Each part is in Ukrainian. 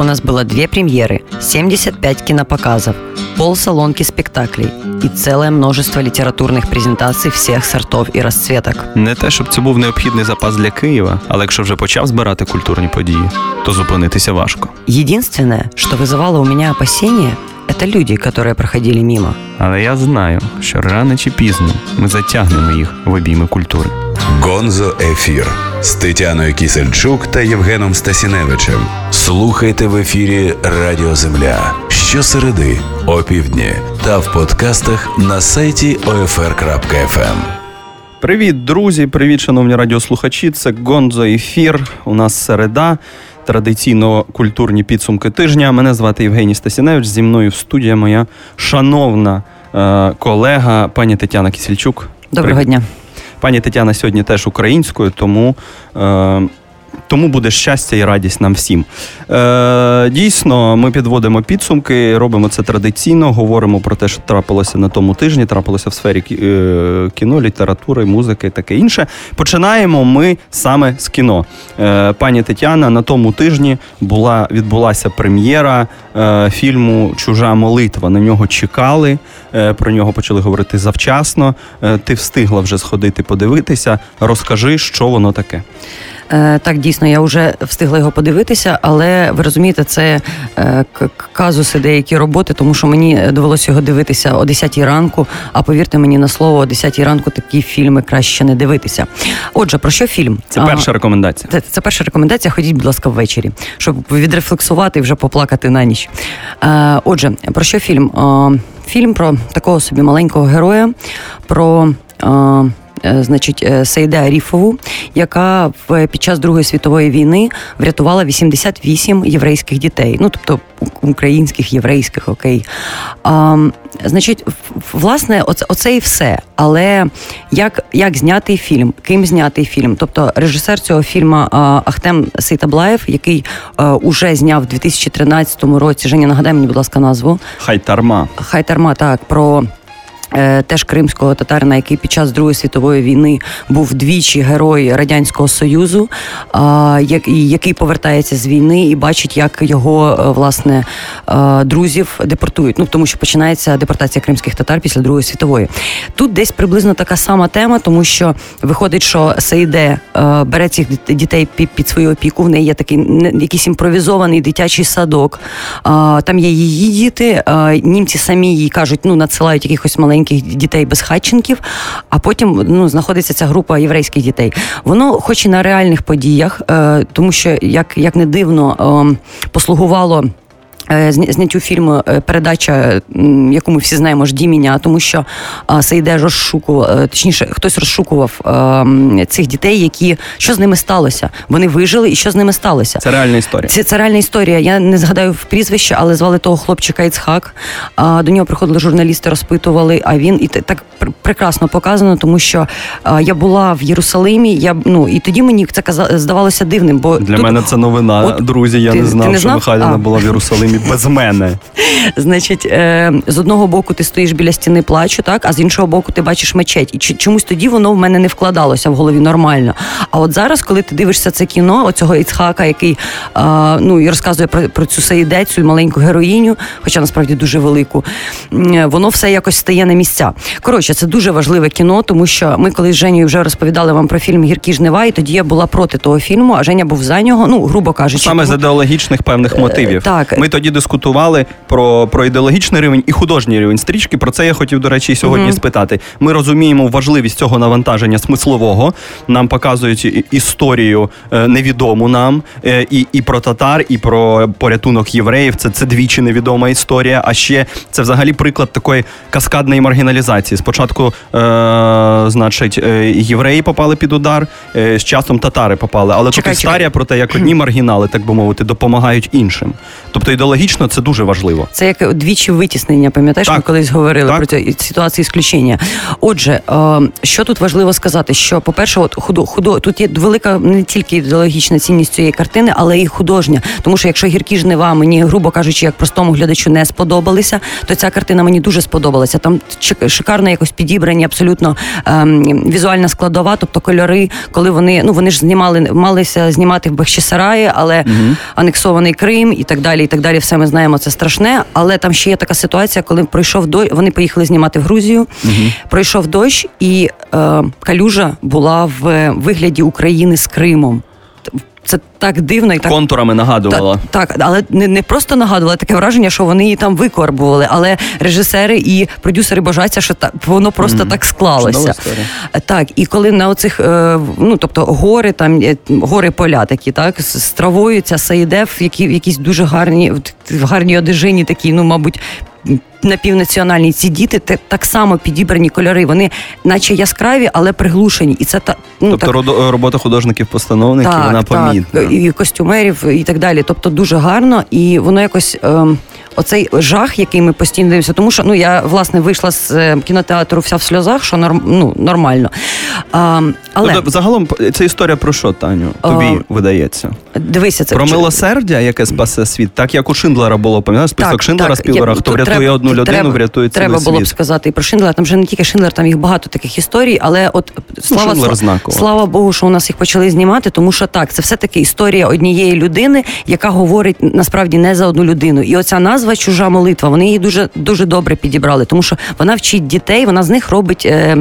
У нас было две премьеры, 75 кинопоказов, полсалонки спектаклей и целое множество літературних презентацій всіх сортов і розцветок. Не те, щоб це був необхідний запас для Києва, але якщо вже почав збирати культурні події, то зупинитися важко. Единственное, что вызывало у меня опасения, это люди, которые проходили мимо. Але я знаю, що рано чи пізно ми затягнемо їх в обійми культури. Гонзо Ефір з Тетяною Кісельчук та Євгеном Стасіневичем. Слухайте в ефірі Радіо Земля щосереди, опівдні та в подкастах на сайті OFR.FM. Привіт, друзі! Привіт, шановні радіослухачі. Це Гонзо Ефір. У нас середа. Традиційно культурні підсумки тижня. Мене звати Євгеній Стасіневич. Зі мною в студії моя шановна е, колега пані Тетяна Кісільчук. Доброго дня. Пані Тетяна сьогодні теж українською, тому. Е, тому буде щастя і радість нам всім. Е, Дійсно, ми підводимо підсумки, робимо це традиційно, говоримо про те, що трапилося на тому тижні, трапилося в сфері е, кіно, літератури, музики, таке інше. Починаємо ми саме з кіно. Е, Пані Тетяна, на тому тижні була відбулася прем'єра е, фільму Чужа молитва. На нього чекали, е, про нього почали говорити завчасно. Е, Ти встигла вже сходити подивитися. Розкажи, що воно таке. Е, Так, дійсно, я вже встигла його подивитися, але ви розумієте, це е, казуси деякі роботи, тому що мені довелося його дивитися о 10 ранку. А повірте мені на слово, о 10 ранку такі фільми краще не дивитися. Отже, про що фільм? Це перша рекомендація. Це, це перша рекомендація. Ходіть, будь ласка, ввечері, щоб відрефлексувати і вже поплакати на ніч. Е, отже, про що фільм? Е, фільм про такого собі маленького героя, про. Е, е, Значить, е, Сейде Аріфову, яка під час Другої світової війни врятувала 88 єврейських дітей, ну тобто українських, єврейських, окей. А, значить, власне, оце, оце і все. Але як, як знятий фільм, ким знятий фільм? Тобто режисер цього фільму Ахтем Сейтаблаєв, який а, уже зняв в 2013 році. Женя, нагадай мені, будь ласка, назву. Хай тарма. Хайтарма, так, про. Е, Теж кримського татарина, який під час Другої світової війни був двічі герой радянського союзу, і який повертається з війни і бачить, як його е, власне е, друзів депортують. Ну тому що починається депортація кримських татар після Другої світової. Тут десь приблизно така сама тема, тому що виходить, що Сейде е, бере цих дітей під, свою опіку. В неї є такий якийсь імпровізований дитячий садок. Там є її діти. Німці самі їй кажуть, ну надсилають якихось маленьких дітей безхатченків, а потім ну, знаходиться ця група єврейських дітей. Воно, хоч і на реальних подіях, е, тому що як, як не дивно, е, послугувало. Е, Зняттю фільму е, передача, яку ми всі знаємо, «Жді мене», тому що а, Сейде розшукував, е, точніше, хтось розшукував е, цих дітей, які що з ними сталося. Вони вижили, і що з ними сталося. Це реальна історія. Це, це реальна історія. Я не згадаю в прізвище, але звали того хлопчика Іцхак. До нього приходили журналісти, розпитували. А він і так прекрасно показано, тому що я була в Єрусалимі. Я ну і тоді мені це здавалося дивним. Бо Для тут, мене це новина. От Друзі, я ти- не знав, не що? Михайлівна А. була в Єрусалимі без мене. Значить, е, з одного боку ти стоїш біля стіни плачу, так, а з іншого боку ти бачиш мечеть. І чомусь тоді воно в мене не вкладалося в голові нормально. А от зараз, коли ти дивишся це кіно, оцього Іцхака, який е, ну, і розказує про, про цю Саїде, цю маленьку героїню, хоча насправді дуже велику, м, воно все якось стає на місця. Коротше, це дуже важливе кіно, тому що ми колись з Женєю вже розповідали вам про фільм Гіркі жнива, і тоді я була проти того фільму, а Женя був за нього, ну, грубо кажучи. Саме з ідеологічних певних мотивів. так. Ми тоді дискутували про, про ідеологічний рівень і художній рівень стрічки. Про це я хотів, до речі, сьогодні спитати. Ми розуміємо важливість цього навантаження смислового. Нам показують історію е, невідому нам е, і, і про татар, і про порятунок євреїв. Це, це двічі невідома історія. А ще це взагалі приклад такої каскадної маргіналізації. Спочатку, е, значить, е, євреї попали під удар, е, з часом татари попали. Але Чекай, тут чекай. історія про те, як одні маргінали, так би мовити, допомагають іншим. Тобто ідеологічно це дуже важливо. Це як двічі витіснення, пам'ятаєш, Так. ми колись говорили Так. про цю ситуацію ісключення. Отже, е, що тут важливо сказати? Що, по-перше, от худо, худо тут є велика не тільки ідеологічна цінність цієї картини, але і художня. Тому що якщо гіркі жнива мені, грубо кажучи, як простому глядачу не сподобалися, то ця картина мені дуже сподобалася. Там шикарно якось підібрані абсолютно ем, візуальна складова, тобто кольори, коли вони ну вони ж знімали, малися знімати в Бахчисараї, але анексований Крим і так далі. І так далі, все ми знаємо, це страшне. Але там ще є така ситуація, коли пройшов дощ, вони поїхали знімати в Грузію. Пройшов дощ, і е, калюжа була в вигляді України з Кримом. Це так дивно і так Контурами нагадувала. так, так, але не, не просто нагадували таке враження, що вони її там викорбували, але режисери і продюсери бажаються, що так воно просто Мгм. так склалося. Так, і коли на оцих, е, ну тобто гори, там е, гори поля такі, так, з, з травою ця Саїдев, які якісь дуже гарні, в- в гарній одежині, такі, ну, мабуть. Напівнаціональні ці діти те, так само підібрані кольори. Вони, наче яскраві, але приглушені. І це та ну Тобто так, робота художників-постановників, вона помітна. Так, і костюмерів, і так далі. Тобто дуже гарно, і воно якось. Ем, Оцей жах, який ми постійно дивимося, тому що ну я власне вийшла з е, кінотеатру вся в сльозах, що норм, ну, нормально. А, але Тобто, загалом це історія про що, Таню? Тобі А, видається? дивися, це Про чи- милосердя, яке спасе світ, так як у Шиндлера було, пам'ятаєш, список Шиндлера Спілбера, Я- хто врятує треба- одну людину, треба, врятує цілий Треба було б сказати і про Шиндлера. Там вже не тільки Шиндлер, там їх багато таких історій, але от слава, Шиндлер сла- знакова. слава Богу, що у нас їх почали знімати, тому що так, це все-таки історія однієї людини, яка говорить насправді не за одну людину. І оця назва чужа молитва. Вони її дуже дуже добре підібрали, тому що вона вчить дітей, вона з них робить е,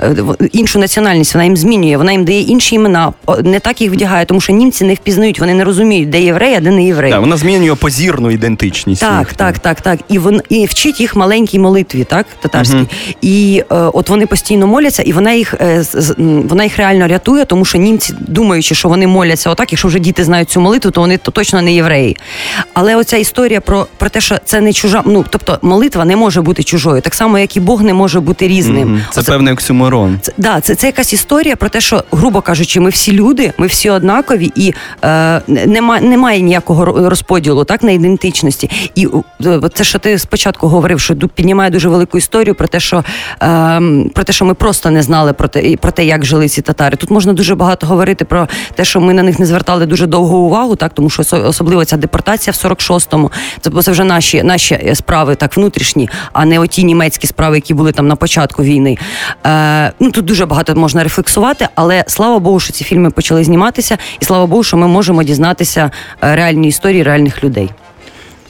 е, іншу національність, вона їм змінює, вона їм дає інші імена, не так їх вдягає, тому що німці не впізнають, вони не розуміють, де єврей, а де не єврей. Так, вона змінює позірну ідентичність. Так, їхню. так, так, так. І вон і вчить їх маленькій молитві, так, татарській. Мгм. І е, от вони постійно моляться, і вона їх е, з- вона їх реально рятує, тому що німці, думаючи, що вони моляться отак, якщо вже діти знають цю молитву, то вони то точно не євреї. Але оця історія про, про те, що це не чужа, ну тобто молитва не може бути чужою, так само як і Бог не може бути різним. Мгм. Це Оце- певний оксюморон. це, да, це, це якась історія про те, що, грубо кажучи, ми всі люди, ми всі однакові, і е, нема, немає ніякого розподілу так, на ідентичності. І е, це, що ти спочатку говорив, що піднімає дуже велику історію про те, що, е, про те, що ми просто не знали про те, про те, як жили ці татари. Тут можна дуже багато говорити про те, що ми на них не звертали дуже довгу увагу, так, тому що осо- особливо ця депортація в 46-му, це, бо це вже наші, наші справи так внутрішні, а не оті німецькі справи, які були там на початку війни. Е, ну тут дуже багато можна рефлексувати, але слава Богу, що ці фільми почали зніматися, і слава Богу, що ми можемо дізнатися е, реальні історії реальних людей.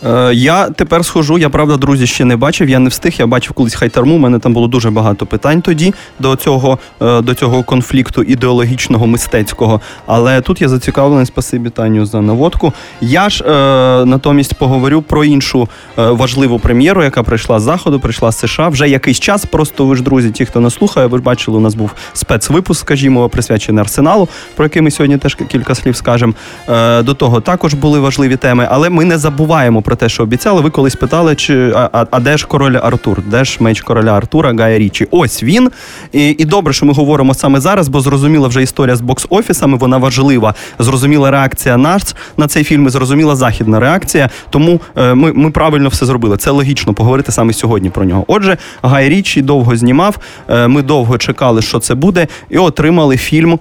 Е, я тепер схожу, я правда, друзі, ще не бачив, я не встиг. Я бачив колись хайтарму. У мене там було дуже багато питань тоді до цього, е, до цього конфлікту ідеологічного, мистецького. Але тут я зацікавлений, спасибі Таню за наводку. Я ж е, натомість поговорю про іншу е, важливу прем'єру, яка прийшла з заходу, прийшла з США вже якийсь час. Просто ви ж, друзі, ті, хто нас слухає, ви ж бачили, у нас був спецвипуск, скажімо, присвячений арсеналу, про який ми сьогодні теж кілька слів скажемо. Е, до того також були важливі теми, але ми не забуваємо про те, що обіцяли. Ви колись питали, чи а, а, де ж король Артур? Де ж меч короля Артура Гая Річі? Ось він. І, і добре, що ми говоримо саме зараз, бо зрозуміла вже історія з бокс-офісами. Вона важлива. Зрозуміла реакція нас на цей фільм. і Зрозуміла західна реакція. Тому е, ми, ми правильно все зробили. Це логічно поговорити саме сьогодні про нього. Отже, Гай Річі довго знімав. е, Ми довго чекали, що це буде, і отримали фільм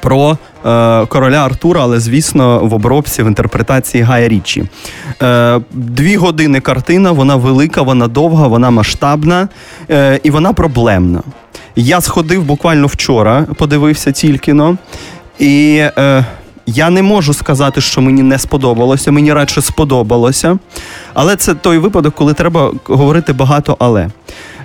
про е, короля Артура, але звісно, в обробці в інтерпретації Гая Річі. Е, дві години картина, вона велика, вона довга, вона масштабна е, і вона проблемна. Я сходив буквально вчора, подивився тільки но, і е, я не можу сказати, що мені не сподобалося, мені радше сподобалося. Але це той випадок, коли треба говорити багато але.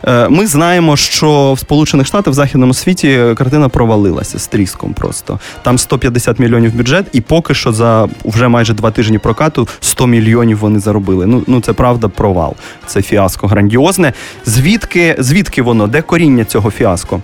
Е, Ми знаємо, що в Сполучених Штатах в західному світі картина провалилася з тріском просто. Там 150 мільйонів бюджет, і поки що за вже майже два тижні прокату 100 мільйонів вони заробили. Ну, ну це правда провал. Це фіаско грандіозне. Звідки, звідки воно? Де коріння цього фіаско?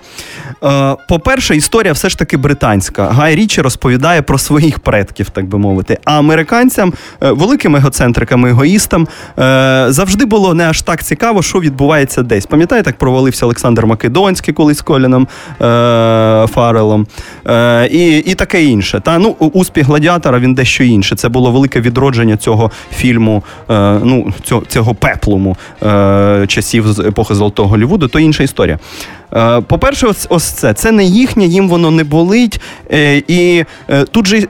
Е, По-перше, історія все ж таки британська. Гай Річі розповідає про своїх предків, так би мовити. А американцям, е, великим егоцентрикам, егоїстам, е, завжди було не аж так цікаво, що відбувається десь. Пам'ятаєте, як провалився Олександр Македонський колись з Коліном е, Фарелом е, і і таке інше. Та ну успіх гладіатора він дещо інше. Це було велике відродження цього фільму, е, ну цього, цього пеплуму е, часів з епохи Золотого Голлівуду, то інша історія. Е, по-перше, ось, ось це. Це не їхнє, їм воно не болить. Е, і е, тут же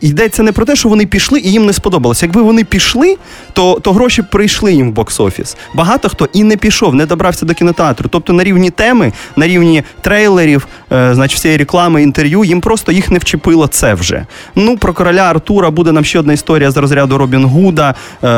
йдеться не про те, що вони пішли і їм не сподобалося. Якби вони пішли, то то гроші прийшли їм в бокс-офіс. Багато хто і не пішов, не добрався до кінотеатру. Тобто на рівні теми, на рівні трейлерів, значить всієї реклами, інтерв'ю, їм просто їх не вчепило це вже. Ну, про короля Артура буде нам ще одна історія з розряду Робін Гуда,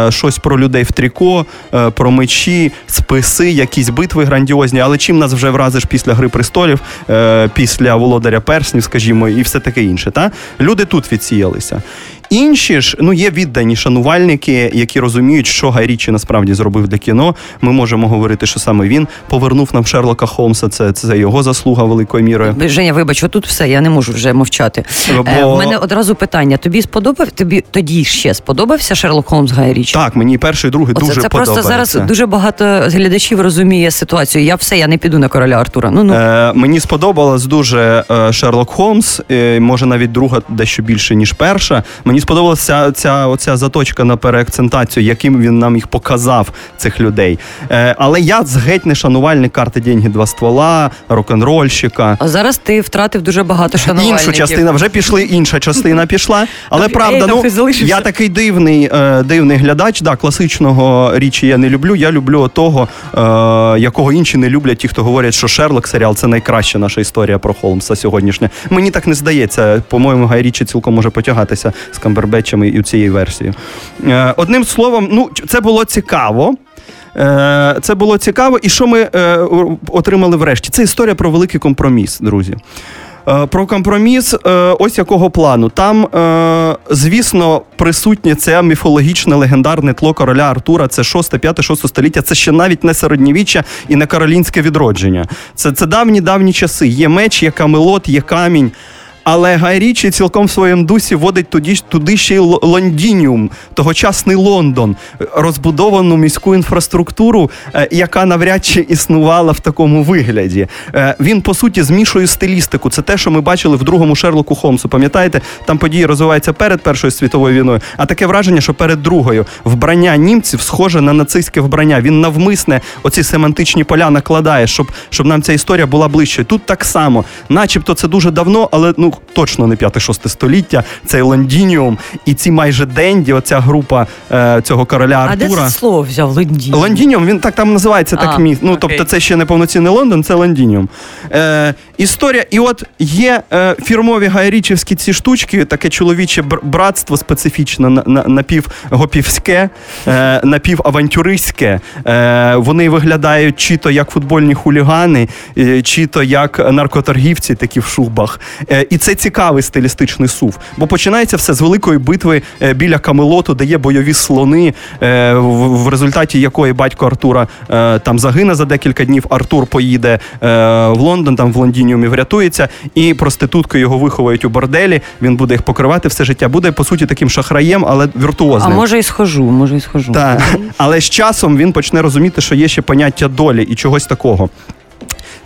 щось про людей в тріко, про мечі, списи, якісь битви грандіозні. Але чим нас вже вразить? ж після Гри престолів, е, після Володаря Перснів, скажімо, і все таке інше. Та? Люди тут відсіялися. Інші ж ну є віддані шанувальники, які розуміють, що Гай Річі насправді зробив для кіно. Ми можемо говорити, що саме він повернув нам Шерлока Холмса. Це це його заслуга великою мірою. Женя, вибач, отут все, я не можу вже мовчати. Бо... Е, в мене одразу питання: тобі сподобав? Тобі тоді ще сподобався Шерлок Холмс Гай Річі? Так, мені перший, другий Оце, дуже це подобається. Це просто зараз дуже багато глядачів розуміє ситуацію. Я все, я не піду на короля Артура. Ну ну е, мені сподобалось дуже е, Шерлок Холмс. Е, може навіть друга дещо більше ніж перша. Мені Мені сподобалася ця оця заточка на переакцентацію, яким він нам їх показав, цих людей. Е, Але я з геть не шанувальник карти «Деньги, два ствола, рок-н-рольщика. А зараз ти втратив дуже багато шанувальників. Іншу частину вже пішли, інша частина пішла. Але правда, ну я такий дивний е, дивний глядач. Да, класичного річі я не люблю. Я люблю того, е, якого інші не люблять, ті, хто говорять, що Шерлок серіал це найкраща наша історія про Холмса сьогоднішня. Мені так не здається. По-моєму, Гай Річі цілком може потягатися з Камбербетчами і цієї версії. Е, одним словом, ну це було цікаво. Е, це було цікаво, і що ми е, отримали врешті? Це історія про великий компроміс, друзі. Про компроміс, ось якого плану. Там, звісно, присутнє це міфологічне легендарне тло короля Артура. Це 6, 5, 6 століття. Це ще навіть не середньовіччя і не каролінське відродження. Це це давні давні часи. Є меч, є камелот, є камінь. Але Гай Річі цілком в своєму дусі водить туди, туди ще й Лондініум, тогочасний Лондон, розбудовану міську інфраструктуру, е, яка навряд чи існувала в такому вигляді. Е, він по суті змішує стилістику. Це те, що ми бачили в другому Шерлоку Холмсу. Пам'ятаєте, там події розвиваються перед Першою світовою війною, а таке враження, що перед другою вбрання німців схоже на нацистське вбрання. Він навмисне оці семантичні поля накладає, щоб щоб нам ця історія була ближче. Тут так само, начебто, це дуже давно, але ну точно не 5-6 століття, цей Лондініум і ці майже Денді, оця група е, цього короля Артура. А де це слово взяв Лондініум? Лондініум, він так там називається, так міст. Ну, тобто, це ще не повноцінний Лондон, це Лондініум. Е, Історія, і от є е, фірмові гайрічівські ці штучки, таке чоловіче братство специфічне, напівгопівське, е, напівавантюристське. Е, Вони виглядають чи то як футбольні хулігани, е, чи то як наркоторгівці, такі в шубах. Е, і це цікавий стилістичний сув. Бо починається все з великої битви е, біля Камелоту, де є бойові слони, е, в результаті якої батько Артура там загине за декілька днів. Артур поїде в Лондон, там в Лондініумі врятується, і проститутки його виховують у борделі. Він буде їх покривати все життя. Буде по суті таким шахраєм, але віртуозним. А може і схожу, може і схожу. Так. Але з часом він почне розуміти, що є ще поняття долі і чогось такого.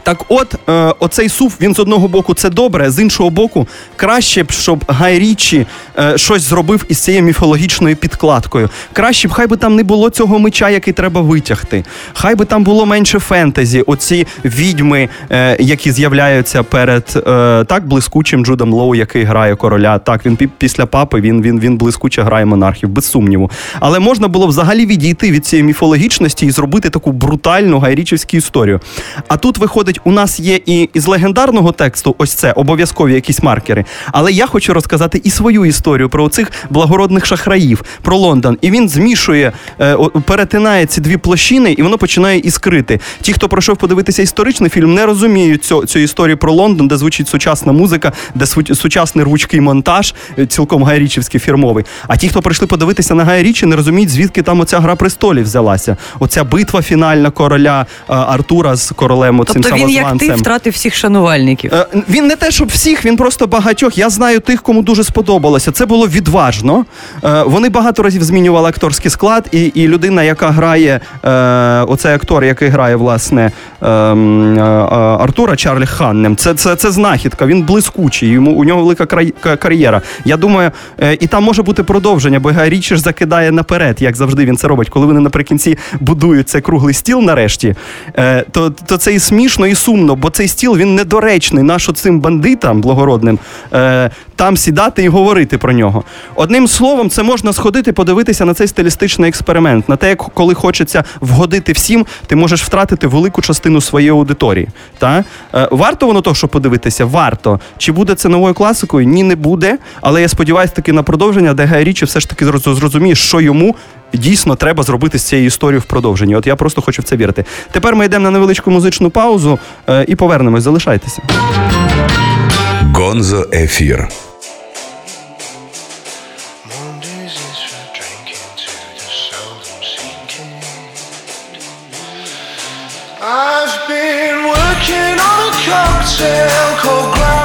Так, от е, оцей сув він з одного боку це добре, з іншого боку, краще б, щоб Гай Річі е, щось зробив із цією міфологічною підкладкою. Краще б, хай би там не було цього меча, який треба витягти. Хай би там було менше фентезі, оці відьми, е, які з'являються перед е, так блискучим Джудом Лоу, який грає короля. Так, він після папи він він, він блискуче грає монархів, без сумніву. Але можна було взагалі відійти від цієї міфологічності і зробити таку брутальну гайрічівську історію. А тут виходить у нас є і із легендарного тексту, ось це обов'язкові якісь маркери. Але я хочу розказати і свою історію про цих благородних шахраїв, про Лондон. І він змішує, е, перетинає ці дві площини, і воно починає іскрити. Ті, хто пройшов подивитися історичний фільм, не розуміють цю, цю історію про Лондон, де звучить сучасна музика, де сучасний ручкий монтаж, е, цілком гайрічівський фірмовий. А ті, хто прийшли подивитися на Гайрічі, не розуміють, звідки там оця гра престолів взялася. Оця битва фінальна короля е, Артура з королем. Тобто самозванцем. Він як ти втратив всіх шанувальників. Е, Він не те, щоб всіх, він просто багатьох. Я знаю тих, кому дуже сподобалося. Це було відважно. Е, Вони багато разів змінювали акторський склад, і, і людина, яка грає, е, оцей актор, який грає, власне, ем, Артура Чарлі Ханнем, це, це, це знахідка. Він блискучий. Йому у нього велика край- кар'єра. Я думаю, і там може бути продовження, бо Гай Річі закидає наперед, як завжди він це робить. Коли вони наприкінці будують цей круглий стіл нарешті, то, то це і смішно, і сумно, бо цей стіл він недоречний. Нащо цим бандитам благородним е, там сідати і говорити про нього. Одним словом, це можна сходити, подивитися на цей стилістичний експеримент, на те, як коли хочеться вгодити всім, ти можеш втратити велику частину своєї аудиторії. Та? Е, варто воно того, щоб подивитися? Варто. Чи буде це новою класикою? Ні, не буде. Але я сподіваюся таки на продовження, де Гай Річі все ж таки зроз- зрозуміє, що йому. Дійсно, треба зробити з цією історією в продовженні. От я просто хочу в це вірити. Тепер ми йдемо на невеличку музичну паузу е, і повернемось. Залишайтеся. Гонзо Ефір. I've been working on a cocktail called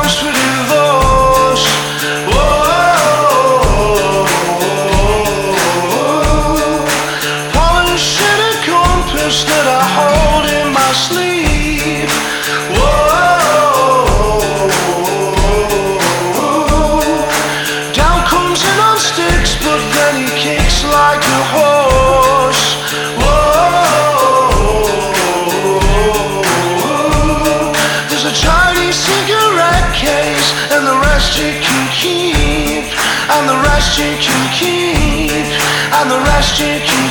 Just to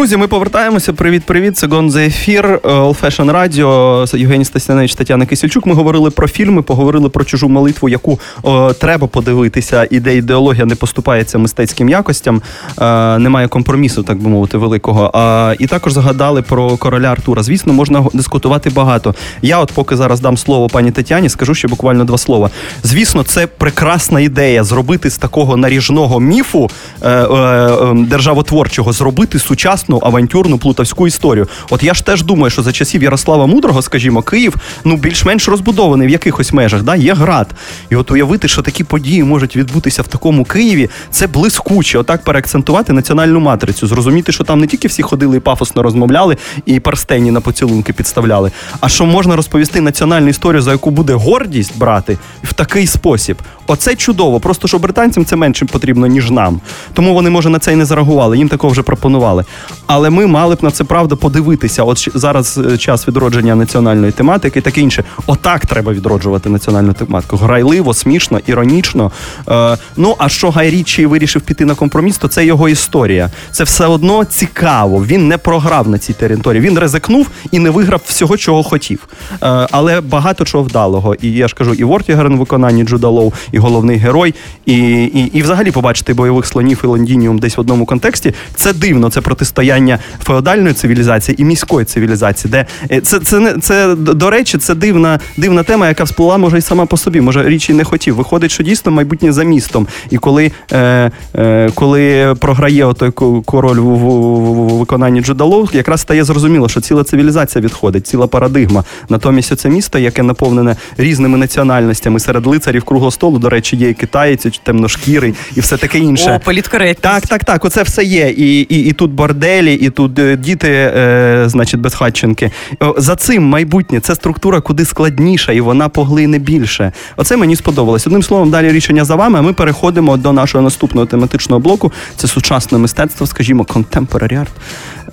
Друзі, ми повертаємося. Привіт, привіт. Це Гон за ефір е, All Fashion Radio. Євгеній Стасяневич, Тетяна Кисельчук. Ми говорили про фільми, поговорили про чужу молитву, яку о, треба подивитися, і де ідеологія не поступається мистецьким якостям. Е, немає компромісу, так би мовити, великого. А, і також згадали про короля Артура. Звісно, можна дискутувати багато. Я, от поки зараз дам слово пані Тетяні, скажу ще буквально два слова. Звісно, це прекрасна ідея зробити з такого наріжного міфу е, е, е, державотворчого, зробити сучасну авантюрну плутовську історію. От я ж теж думаю, що за часів Ярослава Мудрого, скажімо, Київ ну більш-менш розбудований в якихось межах. Да? Є град. І от уявити, що такі події можуть відбутися в такому Києві, це блискуче. Отак переакцентувати національну матрицю, зрозуміти, що там не тільки всі ходили і пафосно розмовляли і парстені на поцілунки підставляли, а що можна розповісти національну історію, за яку буде гордість брати в такий спосіб. Оце чудово. Просто що британцям це менше потрібно, ніж нам. Тому вони, може, на це і не зареагували. Їм такого вже пропонували. Але ми мали б на це правда подивитися. От зараз е, час відродження національної тематики, таке інше. Отак треба відроджувати національну тематику. Грайливо, смішно, іронічно. Е, ну а що Гай Річі вирішив піти на компроміс, то це його історія. Це все одно цікаво. Він не програв на цій території. Він ризикнув і не виграв всього, чого хотів. Е, але багато чого вдалого. І я ж кажу, і Вортігерн в виконанні Джуда Лоу, і головний герой, і, і, і взагалі побачити бойових слонів і лондініум десь в одному контексті. Це дивно. Це протистояння феодальної цивілізації і міської цивілізації. Де е, це, це не це до речі, це дивна дивна тема, яка всплила може і сама по собі. Може, Річі і не хотів. Виходить, що дійсно майбутнє за містом. І коли, е, е, коли програє отой ко- король в, в, в виконанні Джуда Лоу, якраз стає зрозуміло, що ціла цивілізація відходить, ціла парадигма. Натомість оце місто, яке наповнене різними національностями серед лицарів круглого столу, речі, є і китаєць, і темношкірий, і все таке інше. О, політкоректність. Так, так, так. Оце все є. І, і, і тут борделі, і тут е, діти, е, значить, безхатченки. За цим майбутнє це структура куди складніша, і вона поглине більше. Оце мені сподобалось. Одним словом, далі рішення за вами. А ми переходимо до нашого наступного тематичного блоку. Це сучасне мистецтво, скажімо, contemporary art.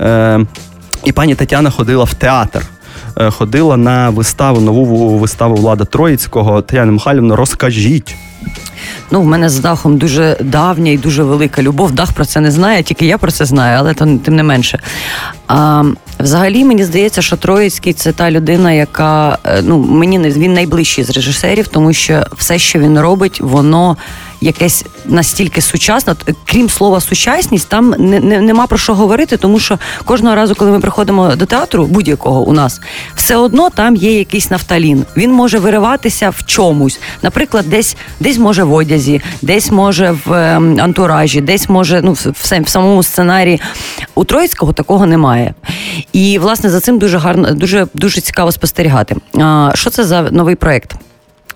Е, і пані Тетяна ходила в театр. Е, Ходила на виставу, нову виставу Влада Троїцького. Тетяна Михайлівна, розкажіть. Ну, в мене з дахом дуже давня і дуже велика любов. Дах про це не знає, тільки я про це знаю, але то тим не менше. А, взагалі, мені здається, що Троїцький це та людина, яка е, ну мені не він найближчий з режисерів, тому що все, що він робить, воно. Якесь настільки сучасне, крім слова сучасність, там не, не, нема про що говорити, тому що кожного разу, коли ми приходимо до театру, будь-якого у нас, все одно там є якийсь нафталін. Він може вириватися в чомусь. Наприклад, десь десь може в одязі, десь може в ем, антуражі, десь може ну, в, в, самому сценарії. У Троїцького такого немає. І власне за цим дуже гарно, дуже дуже цікаво спостерігати. А, що це за новий проект?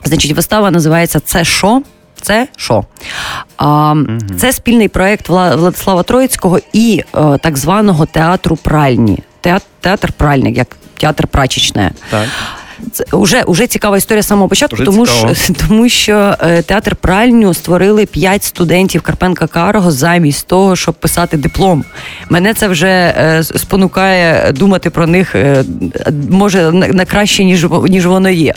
Значить, вистава називається Це що? Це що? А, Це спільний проект Владислава Троїцького і е, так званого театру пральні. Театр, театр пральник, як театр прачечне. Так. Це вже, вже цікава історія з самого початку, Вже тому цікаво. що, тому що е, театр пральню створили п'ять студентів Карпенка Карого замість того, щоб писати диплом. Мене це вже е, спонукає думати про них е, може на, краще, ніж ніж воно є.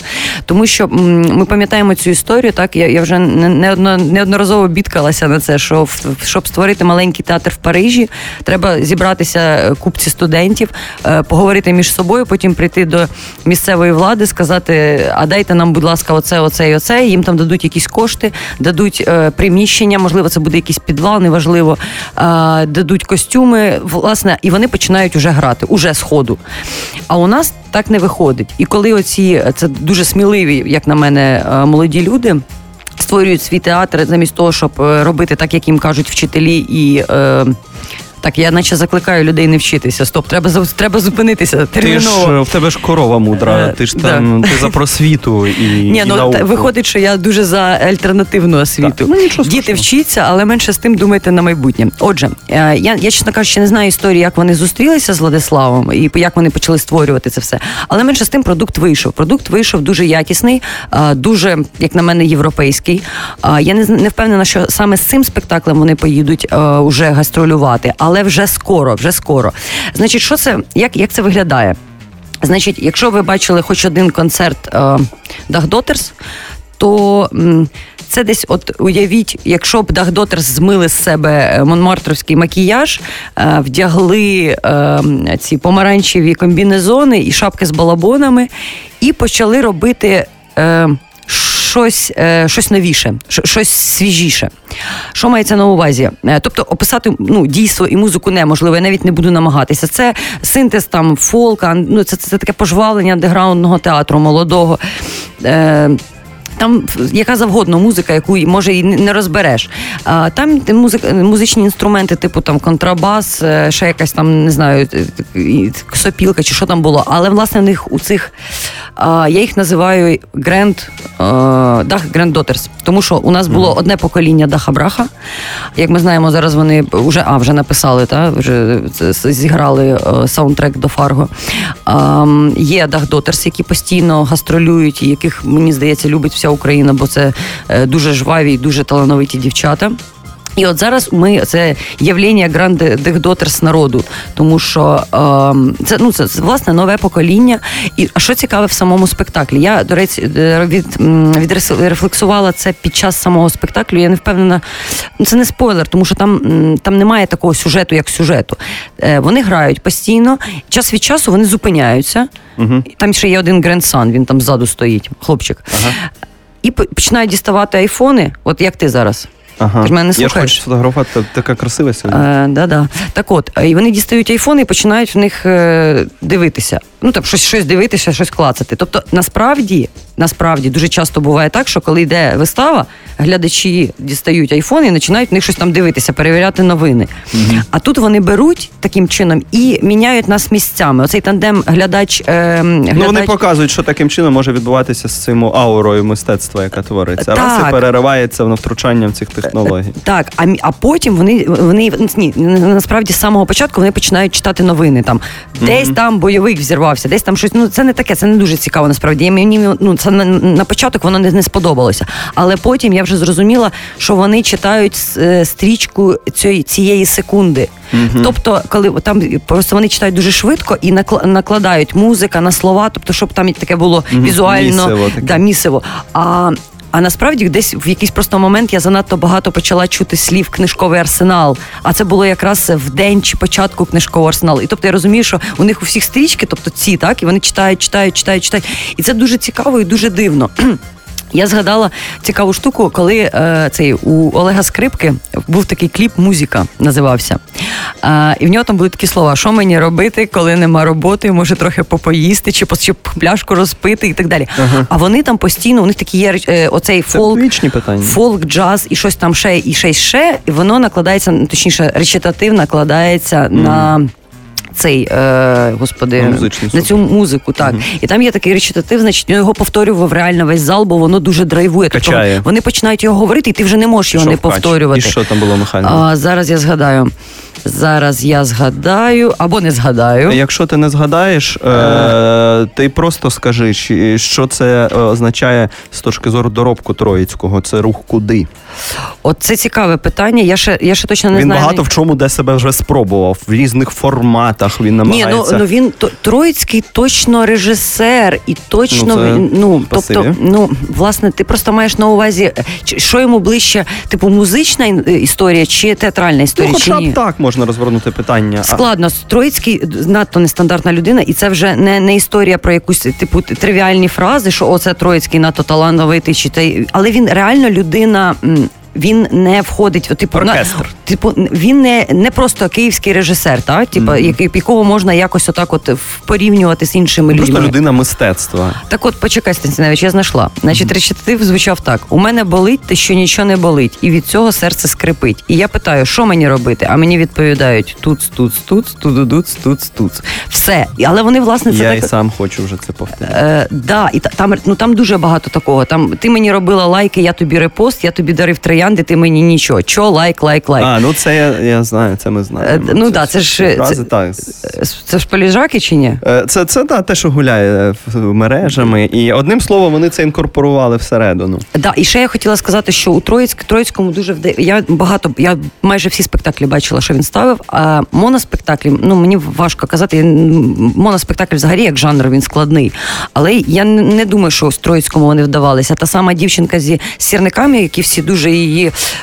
Тому що ми пам'ятаємо цю історію. Так я, я вже не- неодно, неодноразово бідкалася на це, що в- щоб створити маленький театр в Парижі, треба зібратися купці студентів, поговорити між собою, потім прийти до місцевої влади, сказати: а дайте нам, будь ласка, оце, оце і оце. Їм там дадуть якісь кошти, дадуть е, приміщення, можливо, це буде якийсь підвал, неважливо. е, дадуть костюми, власне, і вони починають уже грати, уже з ходу. А у нас так не виходить. І коли оці це дуже сміливі, як на мене, е, молоді люди. Створюють свій театр замість того, щоб е, робити так, як їм кажуть вчителі, і е, так я наче закликаю людей не вчитися. Стоп, треба треба зупинитися Ти ж е, в тебе ж корова мудра, Е, ти ж да. там ти за просвіту і, Ні, і ну науку. виходить, що я дуже за альтернативну освіту. Ну, нічого Діти вчіться, але менше з тим думайте на майбутнє. Отже, е, я, я чесно кажучи, не знаю історії, як вони зустрілися з Владиславом і як вони почали створювати це все. Але менше з тим продукт вийшов. Продукт вийшов дуже якісний, дуже, як на мене, європейський. Я не, не впевнена, що саме з цим спектаклем вони поїдуть уже гастролювати, але вже скоро, вже скоро. Значить, що це, як, як це виглядає? Значить, якщо ви бачили хоч один концерт Дагдотерс, то це десь, от уявіть, якщо б Дагдотер змили з себе е, монмартровський макіяж, е, вдягли е, ці помаранчеві комбінезони і шапки з балабонами, і почали робити. Щось е, щось новіше, щось свіжіше. Що мається на увазі? Е, Тобто описати ну, дійство і музику неможливо, я навіть не буду намагатися. Це синтез там фолка, ну, це, це таке пожвавлення андеграундного театру молодого. Е, там яка завгодно музика, яку може і не розбереш. А там музик, музичні інструменти, типу там контрабас, е, ще якась там не знаю, сопілка чи що там було. Але власне в них у цих я їх називаю Grand Dach Grand Daughters, тому що у нас було одне покоління Даха Браха. Як ми знаємо, зараз вони вже а вже написали, та вже зіграли е, саундтрек до Фарго. А, є Дах Дотерс, які постійно гастролюють, і яких мені здається любить вся Україна, бо це е, дуже жваві і дуже талановиті дівчата. І от зараз ми це явлення гранде дегдотерс народу, тому що е, це ну це власне нове покоління. І а що цікаве в самому спектаклі? Я до речі е, від, м, відрефлексувала це під час самого спектаклю. Я не впевнена, ну це не спойлер, тому що там, там немає такого сюжету, як сюжету. Е, вони грають постійно, час від часу вони зупиняються. Там ще є один грандсан, він там ззаду стоїть, хлопчик. І починають діставати айфони, от як ти зараз. Ага. Ти ж мене не Я слухаєш? хочу сфотографувати, така красива сьогодні. Е, да, да. Так от, е, і вони дістають айфони і починають в них е, дивитися. Ну там щось, щось дивитися, щось клацати. Тобто, насправді, насправді дуже часто буває так, що коли йде вистава, глядачі дістають айфони і починають в них щось там дивитися, перевіряти новини. А тут вони беруть таким чином і міняють нас місцями. Оцей тандем глядач. Е, глядач... Ну, вони показують, що таким чином може відбуватися з цим аурою мистецтва, яка твориться. Раз Так. і переривається воно втручанням цих технологій. Так, а, а потім вони, вони ні, насправді з самого початку вони починають читати новини. Там десь там бойовик взірвався, десь там щось. Ну це не таке, це не дуже цікаво. Насправді мені ну це на, на початок воно не, не сподобалося. Але потім я вже зрозуміла, що вони читають е, стрічку цієї, цієї секунди. Тобто, коли там просто вони читають дуже швидко і накла- накладають музика на слова, тобто, щоб там таке було візуально Місиво таке. да, місиво. А а насправді десь в якийсь просто момент я занадто багато почала чути слів книжковий арсенал. А це було якраз в день чи початку книжкового арсеналу. І тобто я розумію, що у них у всіх стрічки, тобто ці, так, і вони читають, читають, читають, читають. І це дуже цікаво і дуже дивно. Я згадала цікаву штуку, коли е, цей у Олега Скрипки був такий кліп Музика називався. Е, і в нього там були такі слова: що мені робити, коли нема роботи, може трохи попоїсти, чи, чи пляшку розпити і так далі. А вони там постійно, у них такі є е, оцей Це фолк, фолк, джаз і щось там ще, і ще, і ще, і воно накладається, точніше, речитатив накладається на. Цей е, господи На на цю музику, так і там є такий речитатив, значить його повторював реально весь зал, бо воно дуже драйвує. Тобто вони починають його говорити, і ти вже не можеш його Шов не повторювати. І що там було механіка? А, зараз я згадаю. Зараз я згадаю або не згадаю. Якщо ти не згадаєш, е, ти просто скажи, що це е, означає з точки зору доробку Троїцького. Це рух куди? От це цікаве питання. Я ще я ще точно не він знаю. багато в чому де себе вже спробував в різних форматах. Він Ні, ну, намагається. ну він то- Троїцький точно режисер, і точно Ну, це він- ну тобто, ну власне, ти просто маєш на увазі, е, що йому ближче, типу, музична історія чи театральна ну, історія, хоча чи ні? б так можна розвернути питання. Складно. Троїцький надто нестандартна людина, і це вже не, не історія про якусь типу тривіальні фрази, що оце Троїцький надто талановитий, чи та але він реально людина. Він не входить от, типу, на- Оркестр. типу, він не, не просто київський режисер, так? Типу, який, якого можна якось отак от порівнювати з іншими Просто людьми. людина мистецтва. Так от, почекай, Станцінович, я знайшла. Значить, речитатив звучав так: у мене болить те, що нічого не болить, і від цього серце скрипить. І я питаю, що мені робити? А мені відповідають: туц, туц, туц, тудудуц, туц, туц. Все. Але вони, власне, це Я так. і сам хочу вже це повторити. Е, да, і та- там, ну, там дуже багато такого. Там ти мені робила лайки, я тобі репост, я тобі дарив троянди, троянди, ти мені нічого. Чо, лайк, лайк, лайк. А, ну це я, я знаю, це ми знаємо. Е, ну да, це ж- фрази, це- так. Це ж поліжаки чи ні? Е, Це, це да, те, що гуляє мережами. І одним словом, вони це інкорпорували всередину. Да, і ще я хотіла сказати, що у Троїцьк, Троїцькому дуже вдає. Я багато, я майже всі спектаклі бачила, що він ставив. А моноспектаклі, ну мені важко казати. Моноспектакль взагалі як жанр він складний. Але я не думаю, що з Троїцькому вони вдавалися. Та сама дівчинка зі сірниками, які всі дуже її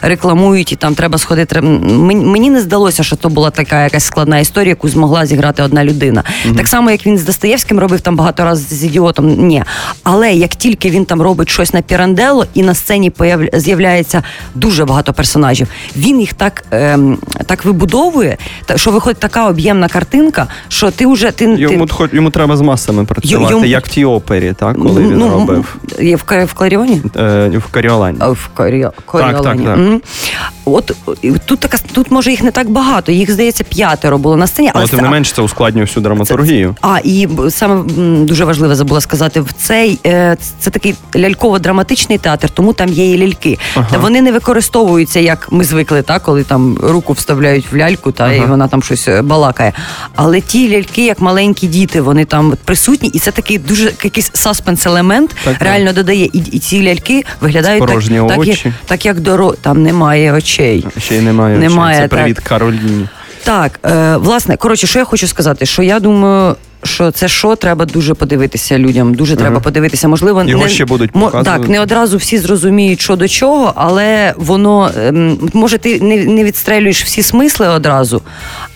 рекламують, і там треба сходити. Мені, не здалося, що то була така якась складна історія, яку змогла зіграти одна людина. Так само, як він з Достоєвським робив там багато разів з ідіотом. Ні. Але як тільки він там робить щось на пірандело, і на сцені з'являється дуже багато персонажів, він їх так, ем, так вибудовує, що виходить така об'ємна картинка, що ти вже ти, Йому, ти... хоч- йому треба з масами працювати, йому- як в тій опері, так, коли він ну, робив в, в Кларіоні? е, в Каріолані. В Коріо- Коріолані. так. Мгм. От тут така тут може їх не так багато. Їх здається п'ятеро було на сцені, але Але тим не менш це ускладнює всю драматургію. а і саме дуже важливе забула сказати, в цей е, це такий ляльково-драматичний театр, тому там є і ляльки. Та вони не використовуються, як ми звикли, та коли там руку вставляють в ляльку, та і вона там щось е, балакає. Але ті ляльки, як маленькі діти, вони там присутні, і це такий дуже якийсь саспенс елемент Так, так. реально додає. І, і ці ляльки виглядають так, так, як, так, як доро. Там немає очей. Ще й немає. Немає, Це так. привіт Кароліні. Так, е, власне, коротше, що я хочу сказати, що я думаю. Що це що треба дуже подивитися людям, дуже треба подивитися. Можливо, Його не ще будуть мо- показувати. так, не одразу всі зрозуміють, що до чого, але воно ем, може ти не, не відстрелюєш всі смисли одразу,